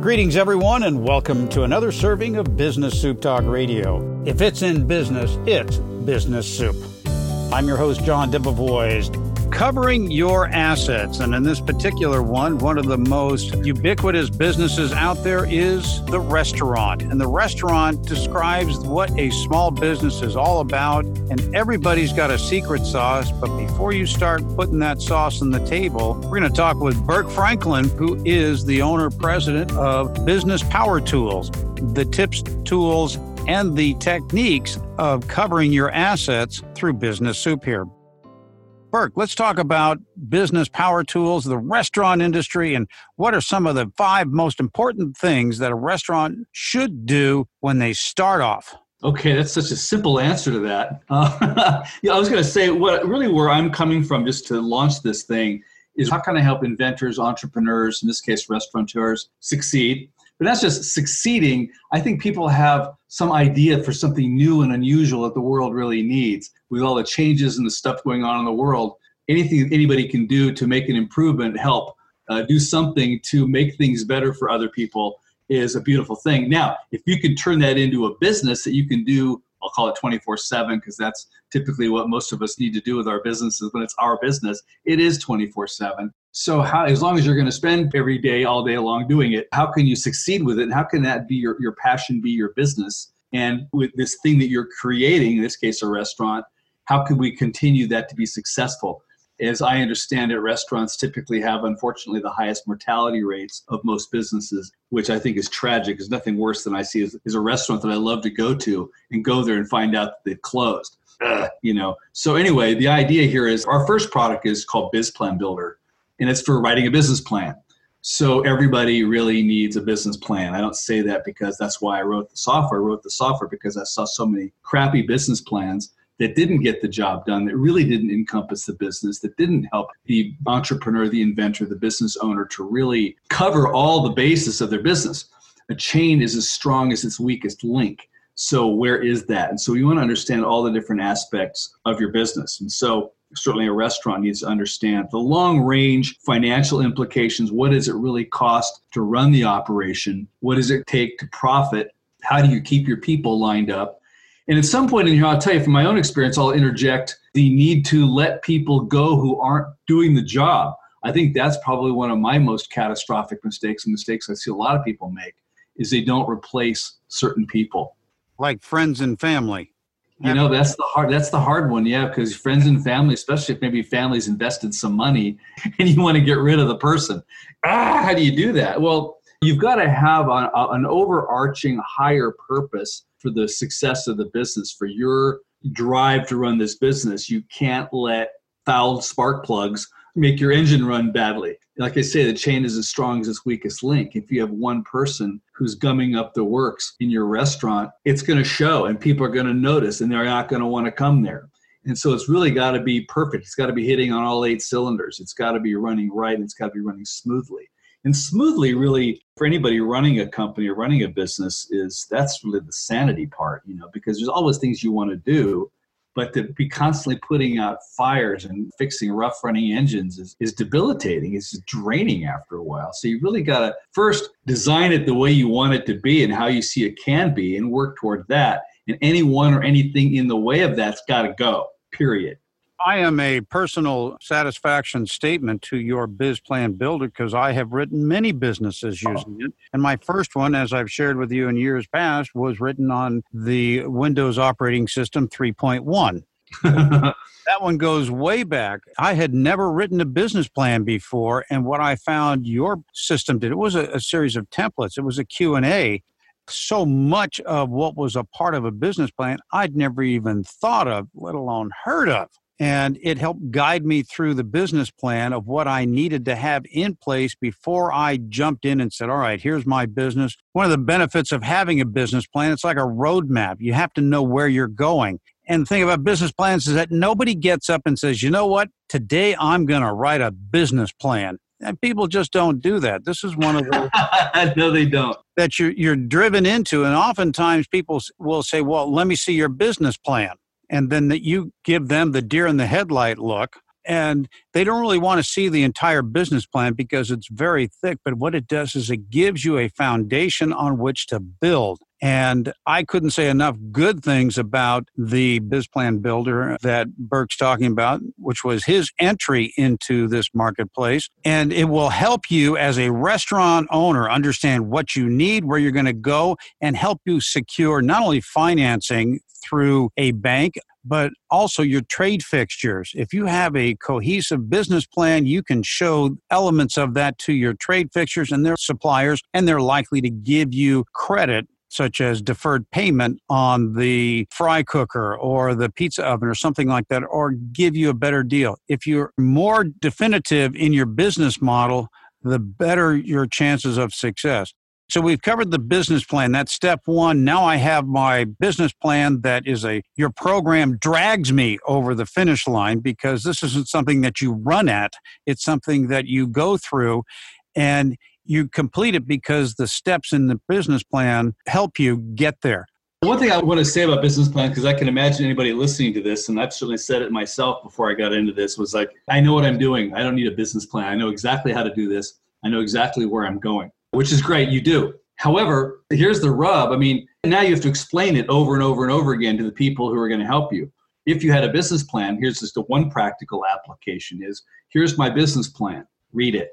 Greetings, everyone, and welcome to another serving of Business Soup Talk Radio. If it's in business, it's Business Soup. I'm your host, John Debevoise covering your assets. And in this particular one, one of the most ubiquitous businesses out there is the restaurant. And the restaurant describes what a small business is all about. And everybody's got a secret sauce. But before you start putting that sauce on the table, we're going to talk with Burke Franklin, who is the owner president of Business Power Tools. The tips, tools, and the techniques of covering your assets through Business Soup here. Burke, let's talk about business power tools, the restaurant industry, and what are some of the five most important things that a restaurant should do when they start off? Okay, that's such a simple answer to that. Uh, yeah, I was going to say what really where I'm coming from just to launch this thing is how can I help inventors, entrepreneurs, in this case restaurateurs, succeed? But that's just succeeding. I think people have some idea for something new and unusual that the world really needs. With all the changes and the stuff going on in the world, anything anybody can do to make an improvement, help, uh, do something to make things better for other people is a beautiful thing. Now, if you can turn that into a business that you can do, I'll call it 24 7 because that's typically what most of us need to do with our businesses when it's our business. It is 24 7. So how as long as you're going to spend every day all day long doing it, how can you succeed with it? And how can that be your, your passion be your business? And with this thing that you're creating, in this case a restaurant, how can we continue that to be successful? As I understand it, restaurants typically have, unfortunately, the highest mortality rates of most businesses, which I think is tragic. There's nothing worse than I see is, is a restaurant that I love to go to and go there and find out that they've closed. Ugh, you know. So anyway, the idea here is our first product is called Biz Plan Builder and it's for writing a business plan. So everybody really needs a business plan. I don't say that because that's why I wrote the software. I wrote the software because I saw so many crappy business plans that didn't get the job done, that really didn't encompass the business, that didn't help the entrepreneur, the inventor, the business owner to really cover all the basis of their business. A chain is as strong as its weakest link. So where is that? And so you want to understand all the different aspects of your business. And so certainly a restaurant needs to understand the long range financial implications. What does it really cost to run the operation? What does it take to profit? How do you keep your people lined up? And at some point in here, I'll tell you from my own experience, I'll interject the need to let people go who aren't doing the job. I think that's probably one of my most catastrophic mistakes and mistakes I see a lot of people make is they don't replace certain people. Like friends and family. You know, that's the hard that's the hard one, yeah, because friends and family, especially if maybe family's invested some money and you want to get rid of the person. Ah, how do you do that? Well, you've got to have a, an overarching higher purpose for the success of the business, for your drive to run this business. You can't let foul spark plugs make your engine run badly like I say, the chain is as strong as its weakest link. If you have one person who's gumming up the works in your restaurant, it's going to show and people are going to notice and they're not going to want to come there. And so it's really got to be perfect. It's got to be hitting on all eight cylinders. It's got to be running right. And it's got to be running smoothly. And smoothly, really, for anybody running a company or running a business, is that's really the sanity part, you know, because there's always things you want to do but to be constantly putting out fires and fixing rough running engines is, is debilitating it's draining after a while. So you really got to first design it the way you want it to be and how you see it can be and work toward that. And anyone or anything in the way of that's got to go period I am a personal satisfaction statement to your biz plan builder because I have written many businesses oh. using it. And my first one, as I've shared with you in years past, was written on the Windows operating system 3.1. that one goes way back. I had never written a business plan before, and what I found your system did, it was a, a series of templates. It was a Q&A so much of what was a part of a business plan I'd never even thought of, let alone heard of and it helped guide me through the business plan of what I needed to have in place before I jumped in and said, All right, here's my business. One of the benefits of having a business plan, it's like a roadmap. You have to know where you're going. And the thing about business plans is that nobody gets up and says, You know what? Today I'm going to write a business plan. And people just don't do that. This is one of the no, they don't. That you're you're driven into, and oftentimes people will say, "Well, let me see your business plan." And then that you give them the deer in the headlight look and they don't really want to see the entire business plan because it's very thick. But what it does is it gives you a foundation on which to build. And I couldn't say enough good things about the biz plan builder that Burke's talking about, which was his entry into this marketplace. And it will help you as a restaurant owner understand what you need, where you're going to go, and help you secure not only financing through a bank, but also your trade fixtures. If you have a cohesive business plan, you can show elements of that to your trade fixtures and their suppliers, and they're likely to give you credit such as deferred payment on the fry cooker or the pizza oven or something like that, or give you a better deal. If you're more definitive in your business model, the better your chances of success. So we've covered the business plan. That's step one. Now I have my business plan that is a, your program drags me over the finish line because this isn't something that you run at. It's something that you go through and you complete it because the steps in the business plan help you get there. One thing I want to say about business plan, because I can imagine anybody listening to this, and I've certainly said it myself before I got into this, was like, I know what I'm doing. I don't need a business plan. I know exactly how to do this. I know exactly where I'm going which is great. You do. However, here's the rub. I mean, now you have to explain it over and over and over again to the people who are going to help you. If you had a business plan, here's just a one practical application is here's my business plan. Read it.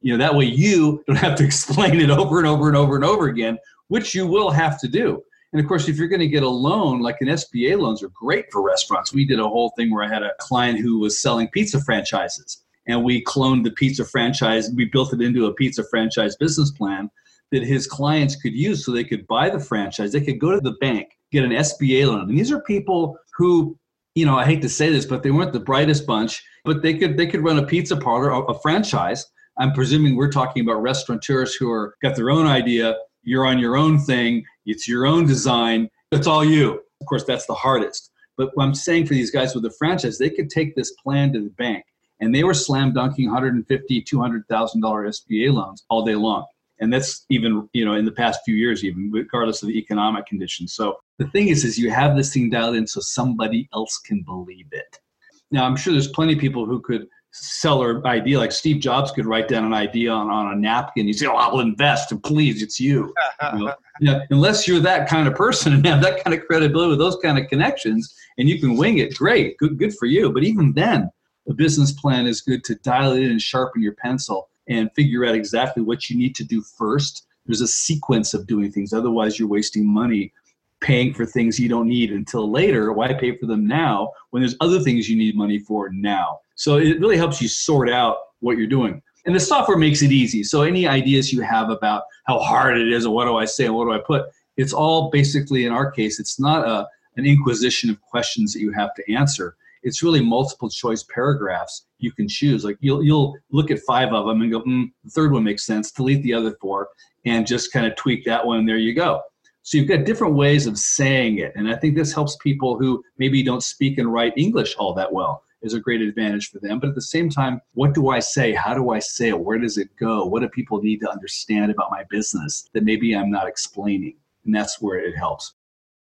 You know, that way you don't have to explain it over and over and over and over again, which you will have to do. And of course, if you're going to get a loan, like an SBA loans are great for restaurants. We did a whole thing where I had a client who was selling pizza franchises and we cloned the pizza franchise. We built it into a pizza franchise business plan that his clients could use so they could buy the franchise. They could go to the bank, get an SBA loan. And these are people who, you know, I hate to say this, but they weren't the brightest bunch, but they could they could run a pizza parlor, a, franchise. I'm presuming we're talking about restaurateurs who are got their own idea. You're on your own thing. It's your own design. It's all you. Of course, that's the hardest. But what I'm saying for these guys with the franchise, they could take this plan to the bank and they were slam dunking 150 200000 dollar sba loans all day long and that's even you know in the past few years even regardless of the economic conditions so the thing is is you have this thing dialed in so somebody else can believe it now i'm sure there's plenty of people who could sell their idea like steve jobs could write down an idea on, on a napkin you say oh i'll invest and please it's you, you know? unless you're that kind of person and have that kind of credibility with those kind of connections and you can wing it great good good for you but even then a business plan is good to dial it in and sharpen your pencil and figure out exactly what you need to do first. There's a sequence of doing things. Otherwise, you're wasting money paying for things you don't need until later. Why pay for them now when there's other things you need money for now? So it really helps you sort out what you're doing. And the software makes it easy. So any ideas you have about how hard it is or what do I say and what do I put, it's all basically in our case, it's not a, an inquisition of questions that you have to answer it's really multiple choice paragraphs you can choose. Like you'll you'll look at five of them and go, mm, the third one makes sense. Delete the other four and just kind of tweak that one. And there you go. So you've got different ways of saying it, and I think this helps people who maybe don't speak and write English all that well. Is a great advantage for them. But at the same time, what do I say? How do I say it? Where does it go? What do people need to understand about my business that maybe I'm not explaining? And that's where it helps.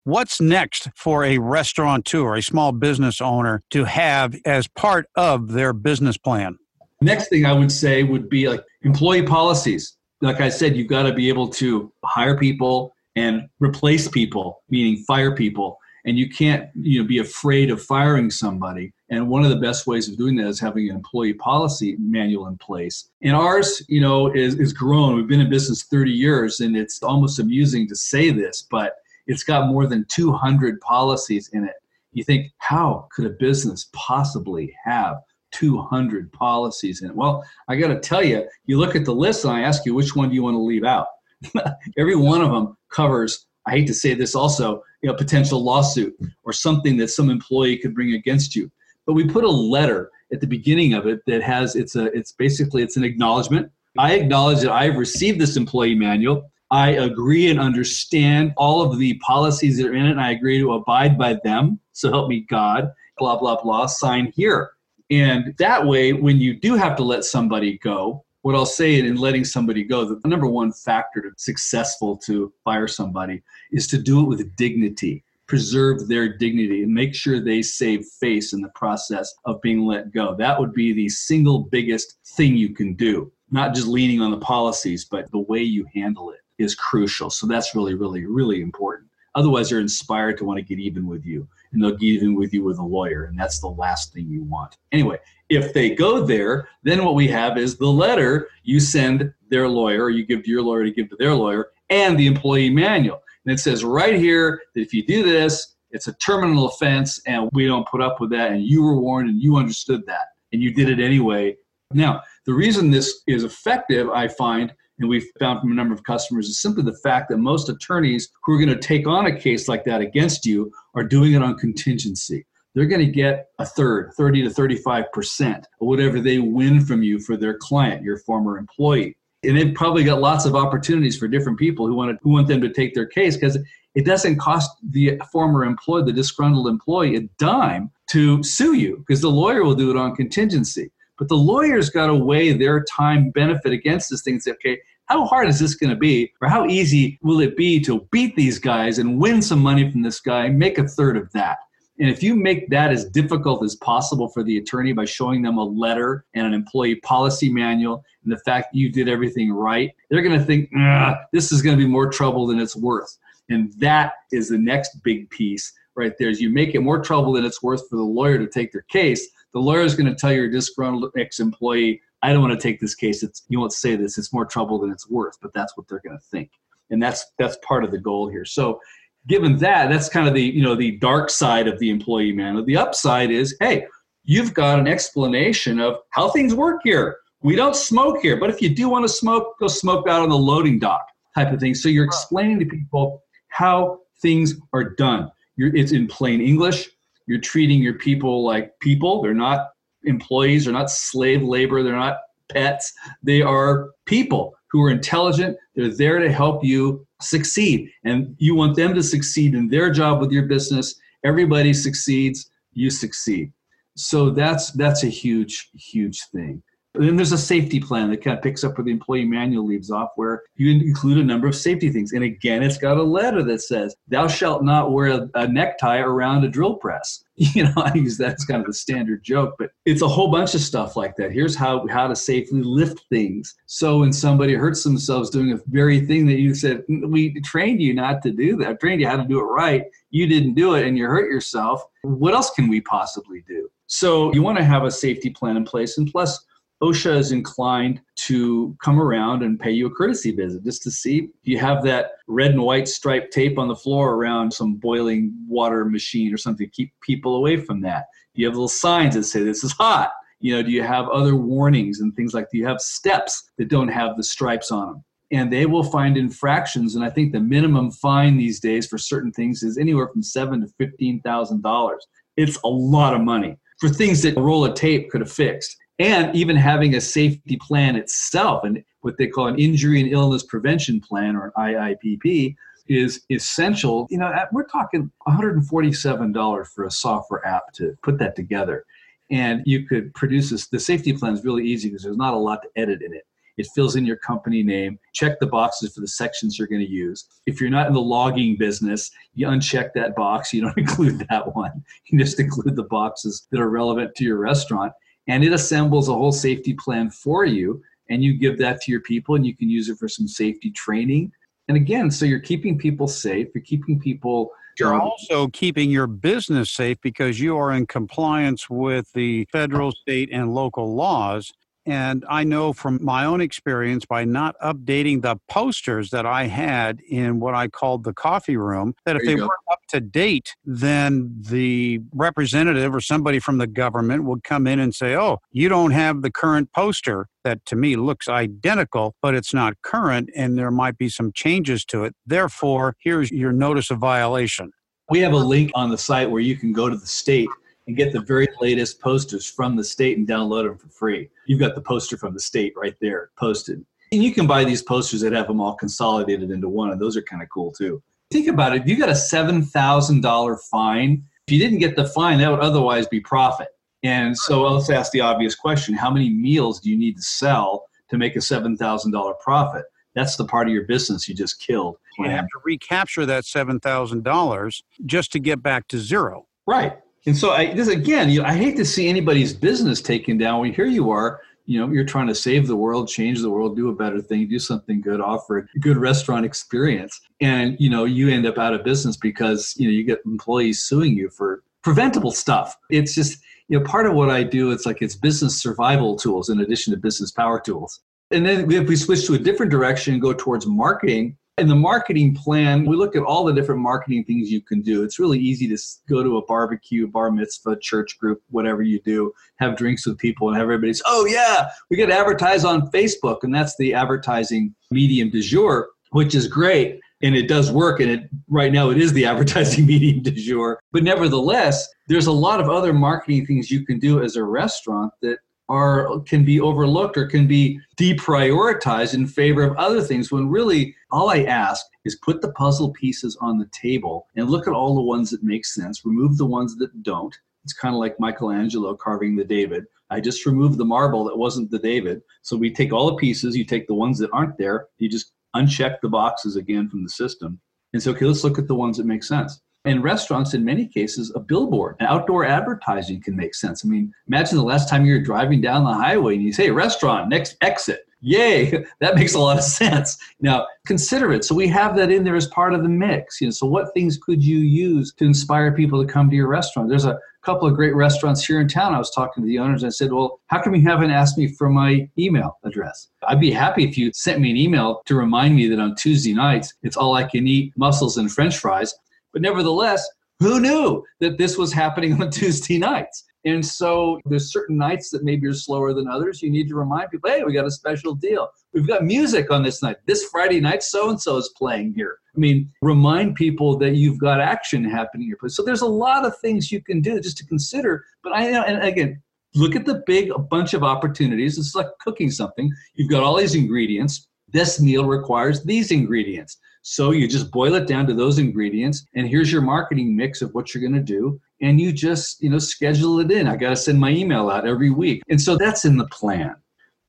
What's next for a restaurateur, a small business owner, to have as part of their business plan? Next thing I would say would be like employee policies. Like I said, you've got to be able to hire people and replace people, meaning fire people. And you can't you know, be afraid of firing somebody. And one of the best ways of doing that is having an employee policy manual in place. And ours, you know, is, is grown. We've been in business 30 years, and it's almost amusing to say this, but it's got more than 200 policies in it. You think, how could a business possibly have 200 policies in it? Well, I got to tell you, you look at the list and I ask you, which one do you want to leave out? Every one of them covers, I hate to say this also, you know, potential lawsuit or something that some employee could bring against you. But we put a letter at the beginning of it that has it's a it's basically it's an acknowledgement. I acknowledge that I've received this employee manual I agree and understand all of the policies that are in it, and I agree to abide by them. So help me God, blah, blah, blah, sign here. And that way, when you do have to let somebody go, what I'll say in letting somebody go, the number one factor to successful to fire somebody is to do it with dignity preserve their dignity and make sure they save face in the process of being let go. That would be the single biggest thing you can do. Not just leaning on the policies, but the way you handle it is crucial. So that's really, really, really important. Otherwise, they're inspired to want to get even with you, and they'll get even with you with a lawyer, and that's the last thing you want. Anyway, if they go there, then what we have is the letter you send their lawyer, or you give to your lawyer to give to their lawyer, and the employee manual. And it says right here that if you do this, it's a terminal offense, and we don't put up with that, and you were warned, and you understood that, and you did it anyway. Now, the reason this is effective, I find, and we've found from a number of customers is simply the fact that most attorneys who are going to take on a case like that against you are doing it on contingency. They're going to get a third, 30 to 35% of whatever they win from you for their client, your former employee. And they've probably got lots of opportunities for different people who want to, who want them to take their case because it doesn't cost the former employee, the disgruntled employee, a dime to sue you because the lawyer will do it on contingency. But the lawyer's got to weigh their time benefit against this thing and say, okay, how hard is this going to be? Or how easy will it be to beat these guys and win some money from this guy, make a third of that? And if you make that as difficult as possible for the attorney by showing them a letter and an employee policy manual and the fact that you did everything right, they're going to think, ah, this is going to be more trouble than it's worth. And that is the next big piece right there is you make it more trouble than it's worth for the lawyer to take their case the lawyer is going to tell your disgruntled ex-employee, I don't want to take this case. It's you won't say this. It's more trouble than it's worth, but that's what they're going to think, and that's that's part of the goal here. So, given that, that's kind of the you know the dark side of the employee manual. The upside is, hey, you've got an explanation of how things work here. We don't smoke here, but if you do want to smoke, go smoke out on the loading dock, type of thing. So you're explaining to people how things are done. You're, it's in plain English. You're treating your people like people. They're not employees, they're not slave labor, they're not pets. They are people who are intelligent. They're there to help you succeed. And you want them to succeed in their job with your business. Everybody succeeds, you succeed. So that's that's a huge, huge thing. And then there's a safety plan that kind of picks up where the employee manual leaves off, where you include a number of safety things. And again, it's got a letter that says, Thou shalt not wear a, a necktie around a drill press. You know, I use that as kind of a standard joke, but it's a whole bunch of stuff like that. Here's how, how to safely lift things. So when somebody hurts themselves doing a very thing that you said, We trained you not to do that, I trained you how to do it right, you didn't do it and you hurt yourself. What else can we possibly do? So you want to have a safety plan in place. And plus, OSHA is inclined to come around and pay you a courtesy visit just to see you have that red and white striped tape on the floor around some boiling water machine or something to keep people away from that. Do you have little signs that say this is hot? You know, do you have other warnings and things like do you have steps that don't have the stripes on them? And they will find infractions. And I think the minimum fine these days for certain things is anywhere from seven to fifteen thousand dollars. It's a lot of money for things that a roll of tape could have fixed and even having a safety plan itself and what they call an injury and illness prevention plan or an IIPP is essential. You know, we're talking $147 for a software app to put that together. And you could produce this. The safety plan is really easy because there's not a lot to edit in it. It fills in your company name, check the boxes for the sections you're going to use. If you're not in the logging business, you uncheck that box. You don't include that one. You just include the boxes that are relevant to your restaurant and it assembles a whole safety plan for you and you give that to your people and you can use it for some safety training. And again so you're keeping people safe you're keeping people you're um, also keeping your business safe because you are in compliance with the federal state and local laws and I know from my own experience by not updating the posters that I had in what I called the coffee room, that if they go. weren't up to date, then the representative or somebody from the government would come in and say, Oh, you don't have the current poster that to me looks identical, but it's not current, and there might be some changes to it. Therefore, here's your notice of violation. We have a link on the site where you can go to the state and get the very latest posters from the state and download them for free. You've got the poster from the state right there posted. And you can buy these posters that have them all consolidated into one, and those are kind of cool too. Think about it. You got a $7,000 fine. If you didn't get the fine, that would otherwise be profit. And so let's ask the obvious question how many meals do you need to sell to make a $7,000 profit? That's the part of your business you just killed. You have to recapture that $7,000 just to get back to zero. Right. And so I this again, you know, I hate to see anybody's business taken down. When here you are, you know, you're trying to save the world, change the world, do a better thing, do something good, offer a good restaurant experience, and you know, you end up out of business because you know you get employees suing you for preventable stuff. It's just you know part of what I do. It's like it's business survival tools in addition to business power tools. And then if we switch to a different direction and go towards marketing, in the marketing plan, we look at all the different marketing things you can do. It's really easy to go to a barbecue, bar mitzvah, church group, whatever you do, have drinks with people and have everybody say, oh, yeah, we got to advertise on Facebook. And that's the advertising medium du jour, which is great. And it does work. And it right now it is the advertising medium du jour. But nevertheless, there's a lot of other marketing things you can do as a restaurant that are can be overlooked or can be deprioritized in favor of other things when really all I ask is put the puzzle pieces on the table and look at all the ones that make sense, remove the ones that don't. It's kind of like Michelangelo carving the David. I just removed the marble that wasn't the David. So we take all the pieces, you take the ones that aren't there, you just uncheck the boxes again from the system. And so, okay, let's look at the ones that make sense. In restaurants, in many cases, a billboard, and outdoor advertising can make sense. I mean, imagine the last time you're driving down the highway and you say, restaurant, next exit. Yay, that makes a lot of sense. Now, consider it. So we have that in there as part of the mix. You know, so what things could you use to inspire people to come to your restaurant? There's a couple of great restaurants here in town. I was talking to the owners and I said, Well, how come you haven't asked me for my email address? I'd be happy if you sent me an email to remind me that on Tuesday nights it's all I can eat mussels and french fries. But nevertheless, who knew that this was happening on Tuesday nights? And so there's certain nights that maybe you're slower than others. You need to remind people, hey, we got a special deal. We've got music on this night. This Friday night, so and so is playing here. I mean, remind people that you've got action happening here. So there's a lot of things you can do just to consider. But I and again, look at the big bunch of opportunities. It's like cooking something. You've got all these ingredients. This meal requires these ingredients. So you just boil it down to those ingredients, and here's your marketing mix of what you're going to do. And you just, you know, schedule it in. I got to send my email out every week. And so that's in the plan.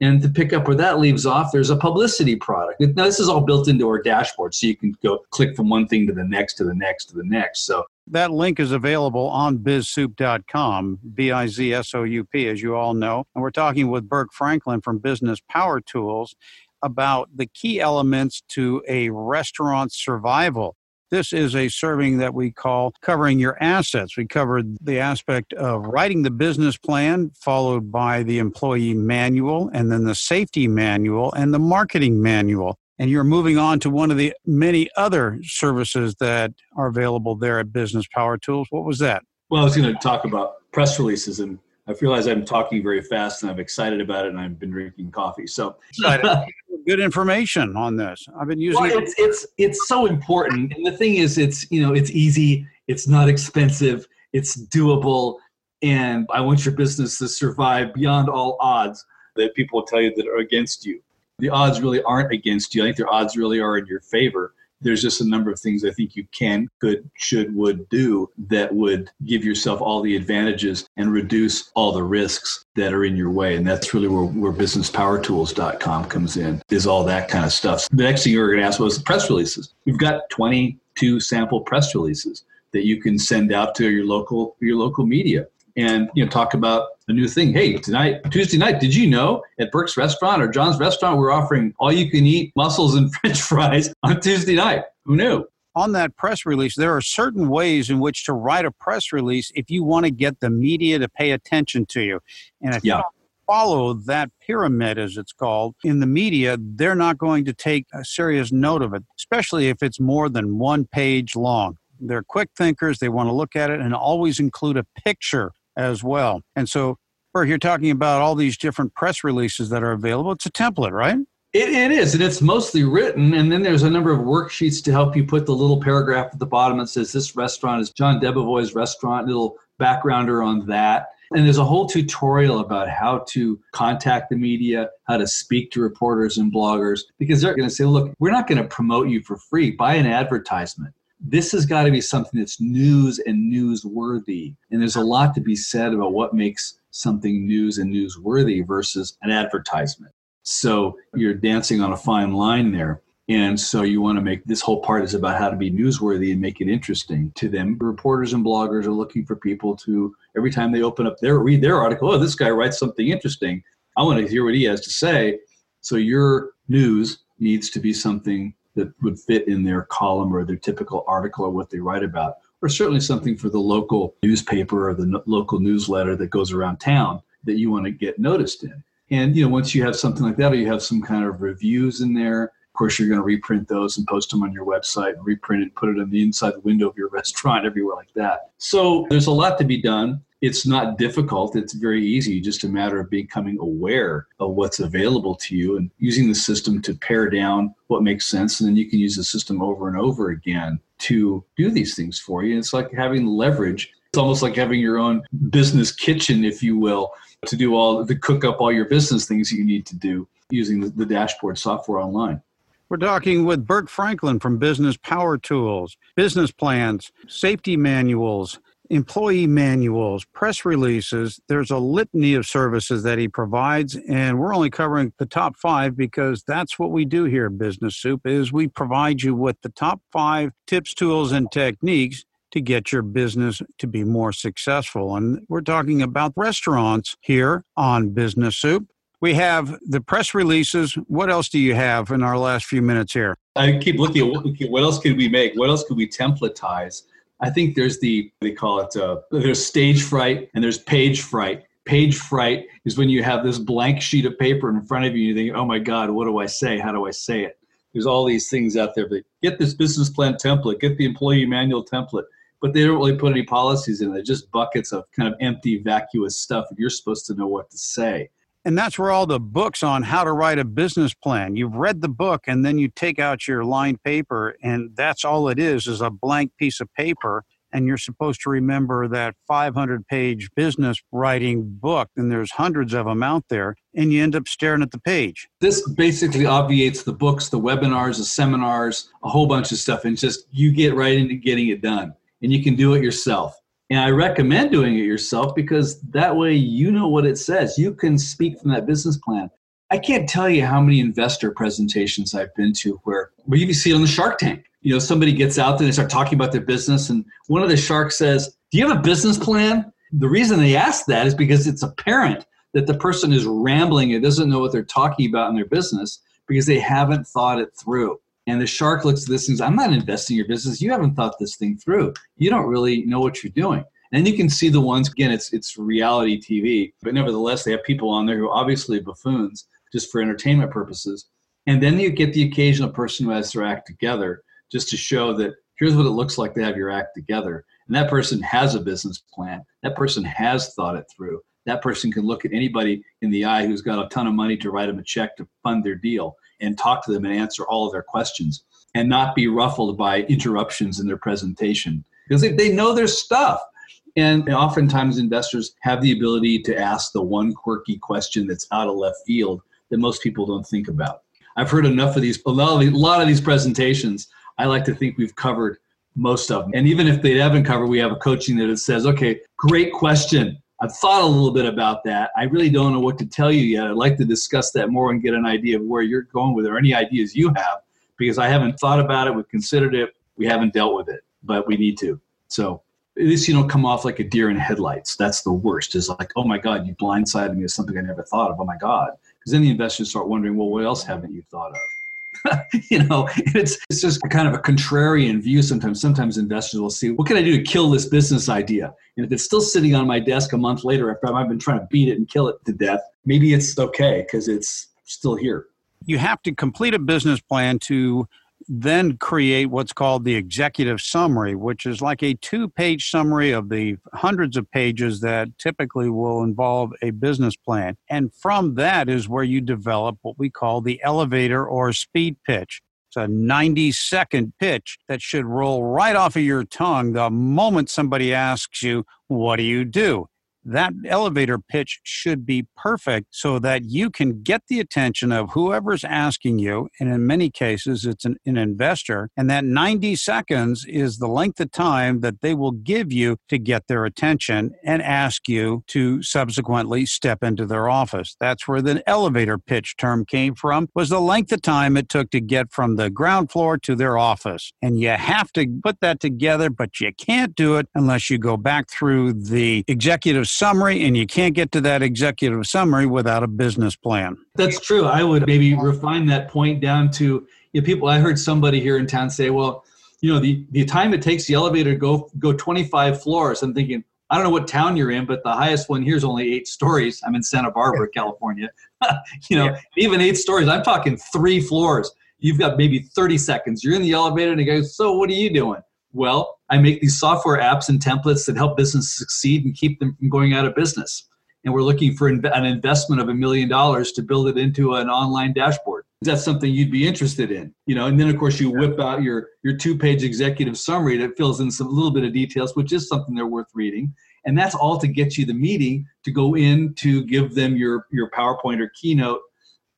And to pick up where that leaves off, there's a publicity product. Now, this is all built into our dashboard, so you can go click from one thing to the next, to the next, to the next. So that link is available on bizsoup.com, B I Z S O U P, as you all know. And we're talking with Burke Franklin from Business Power Tools about the key elements to a restaurant survival. This is a serving that we call covering your assets. We covered the aspect of writing the business plan, followed by the employee manual, and then the safety manual and the marketing manual. And you're moving on to one of the many other services that are available there at Business Power Tools. What was that? Well, I was going to talk about press releases and I realize I'm talking very fast and I'm excited about it and I've been drinking coffee. So good information on this. I've been using well, it. It's, it's it's so important. And the thing is it's you know it's easy, it's not expensive, it's doable, and I want your business to survive beyond all odds that people tell you that are against you. The odds really aren't against you. I think the odds really are in your favor there's just a number of things I think you can, could, should, would do that would give yourself all the advantages and reduce all the risks that are in your way. And that's really where, where businesspowertools.com comes in, is all that kind of stuff. The next thing you were going to ask was press releases. We've got 22 sample press releases that you can send out to your local your local media and you know talk about a new thing. Hey, tonight, Tuesday night, did you know at Burke's Restaurant or John's Restaurant we're offering all you can eat mussels and French fries on Tuesday night? Who knew? On that press release, there are certain ways in which to write a press release if you want to get the media to pay attention to you. And if yeah. you don't follow that pyramid, as it's called, in the media, they're not going to take a serious note of it, especially if it's more than one page long. They're quick thinkers. They want to look at it and always include a picture as well. And so, Burke, you're talking about all these different press releases that are available. It's a template, right? It, it is, and it's mostly written. And then there's a number of worksheets to help you put the little paragraph at the bottom that says this restaurant is John Debevoise restaurant, little backgrounder on that. And there's a whole tutorial about how to contact the media, how to speak to reporters and bloggers, because they're going to say, look, we're not going to promote you for free. Buy an advertisement this has got to be something that's news and newsworthy. And there's a lot to be said about what makes something news and newsworthy versus an advertisement. So you're dancing on a fine line there. And so you want to make this whole part is about how to be newsworthy and make it interesting to them. Reporters and bloggers are looking for people to every time they open up their read their article, oh, this guy writes something interesting. I want to hear what he has to say. So your news needs to be something that would fit in their column or their typical article or what they write about, or certainly something for the local newspaper or the no- local newsletter that goes around town that you want to get noticed in. And you know, once you have something like that, or you have some kind of reviews in there, of course, you're going to reprint those and post them on your website, and reprint it, put it on the inside window of your restaurant, everywhere like that. So there's a lot to be done. It's not difficult. It's very easy, just a matter of becoming aware of what's available to you and using the system to pare down what makes sense. And then you can use the system over and over again to do these things for you. It's like having leverage. It's almost like having your own business kitchen, if you will, to do all to cook up all your business things you need to do using the, the dashboard software online. We're talking with Bert Franklin from Business Power Tools, business plans, safety manuals, employee manuals, press releases. There's a litany of services that he provides, and we're only covering the top five because that's what we do here at Business Soup is we provide you with the top five tips, tools, and techniques to get your business to be more successful. And we're talking about restaurants here on Business Soup. We have the press releases. What else do you have in our last few minutes here? I keep looking at what, what else could we make? What else could we templatize? I think there's the, they call it, uh, there's stage fright and there's page fright. Page fright is when you have this blank sheet of paper in front of you and you think, oh my God, what do I say? How do I say it? There's all these things out there. But get this business plan template, get the employee manual template, but they don't really put any policies in it. Just buckets of kind of empty, vacuous stuff. And you're supposed to know what to say. And that's where all the books on how to write a business plan. You've read the book and then you take out your lined paper and that's all it is is a blank piece of paper and you're supposed to remember that 500 page business writing book and there's hundreds of them out there and you end up staring at the page. This basically obviates the books, the webinars, the seminars, a whole bunch of stuff and just you get right into getting it done and you can do it yourself. And I recommend doing it yourself because that way you know what it says. You can speak from that business plan. I can't tell you how many investor presentations I've been to where, where you can see it on the Shark Tank. You know, somebody gets out there and they start talking about their business, and one of the sharks says, Do you have a business plan? The reason they ask that is because it's apparent that the person is rambling and doesn't know what they're talking about in their business because they haven't thought it through. And the shark looks at this and says, I'm not investing in your business. You haven't thought this thing through. You don't really know what you're doing. And you can see the ones, again, it's, it's reality TV, but nevertheless, they have people on there who are obviously buffoons just for entertainment purposes. And then you get the occasional person who has their act together just to show that here's what it looks like to have your act together. And that person has a business plan. That person has thought it through. That person can look at anybody in the eye who's got a ton of money to write them a check to fund their deal and talk to them and answer all of their questions and not be ruffled by interruptions in their presentation because they, they know their stuff. And oftentimes investors have the ability to ask the one quirky question that's out of left field that most people don't think about. I've heard enough of these, a lot of, these, lot of these presentations. I like to think we've covered most of them. And even if they haven't covered, we have a coaching that says, okay, great question. I've thought a little bit about that. I really don't know what to tell you yet. I'd like to discuss that more and get an idea of where you're going with it or any ideas you have because I haven't thought about it. We've considered it. We haven't dealt with it, but we need to. So at least you don't come off like a deer in headlights. That's the worst. Is like, oh my God, you blindsided me with something I never thought of. Oh my God. Because then the investors start wondering, well, what else haven't you thought of? you know, it's it's just kind of a contrarian view sometimes. Sometimes investors will see, what can I do to kill this business idea? And if it's still sitting on my desk a month later after I've been trying to beat it and kill it to death, maybe it's okay because it's still here. You have to complete a business plan to then create what's called the executive summary, which is like a two page summary of the hundreds of pages that typically will involve a business plan. And from that is where you develop what we call the elevator or speed pitch. It's a 90 second pitch that should roll right off of your tongue the moment somebody asks you, What do you do? That elevator pitch should be perfect so that you can get the attention of whoever's asking you. And in many cases, it's an, an investor. And that 90 seconds is the length of time that they will give you to get their attention and ask you to subsequently step into their office. That's where the elevator pitch term came from, was the length of time it took to get from the ground floor to their office. And you have to put that together, but you can't do it unless you go back through the executive summary, and you can't get to that executive summary without a business plan. That's true. I would maybe refine that point down to you know, people. I heard somebody here in town say, well, you know, the, the time it takes the elevator to go go 25 floors. I'm thinking, I don't know what town you're in, but the highest one here is only eight stories. I'm in Santa Barbara, California. you know, yeah. even eight stories. I'm talking three floors. You've got maybe 30 seconds. You're in the elevator and it goes, so what are you doing? Well, I make these software apps and templates that help businesses succeed and keep them from going out of business. And we're looking for an investment of a million dollars to build it into an online dashboard. That's something you'd be interested in, you know. And then of course you whip out your your two-page executive summary that fills in some little bit of details, which is something they're worth reading. And that's all to get you the meeting to go in to give them your your PowerPoint or keynote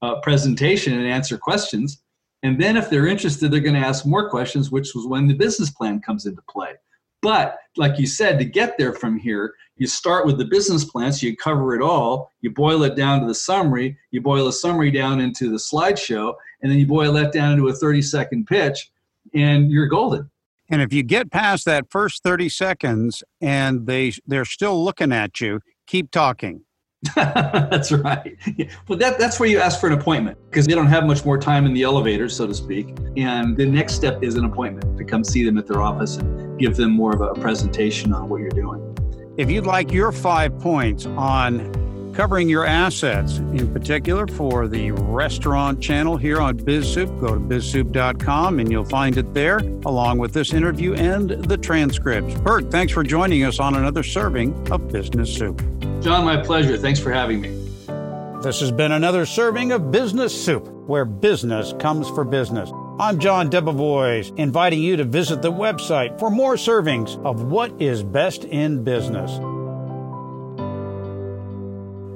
uh, presentation and answer questions and then if they're interested, they're going to ask more questions, which was when the business plan comes into play. But like you said, to get there from here, you start with the business plan, so you cover it all. You boil it down to the summary. You boil the summary down into the slideshow, and then you boil that down into a 30 second pitch, and you're golden. And if you get past that first 30 seconds and they they're still looking at you, keep talking. that's right. Yeah. Well, that, that's where you ask for an appointment because they don't have much more time in the elevator, so to speak. And the next step is an appointment to come see them at their office and give them more of a presentation on what you're doing. If you'd like your five points on covering your assets, in particular for the restaurant channel here on BizSoup. Go to bizsoup.com and you'll find it there, along with this interview and the transcripts. Bert, thanks for joining us on another serving of Business Soup. John, my pleasure. Thanks for having me. This has been another serving of Business Soup, where business comes for business. I'm John Debevoise, inviting you to visit the website for more servings of what is best in business.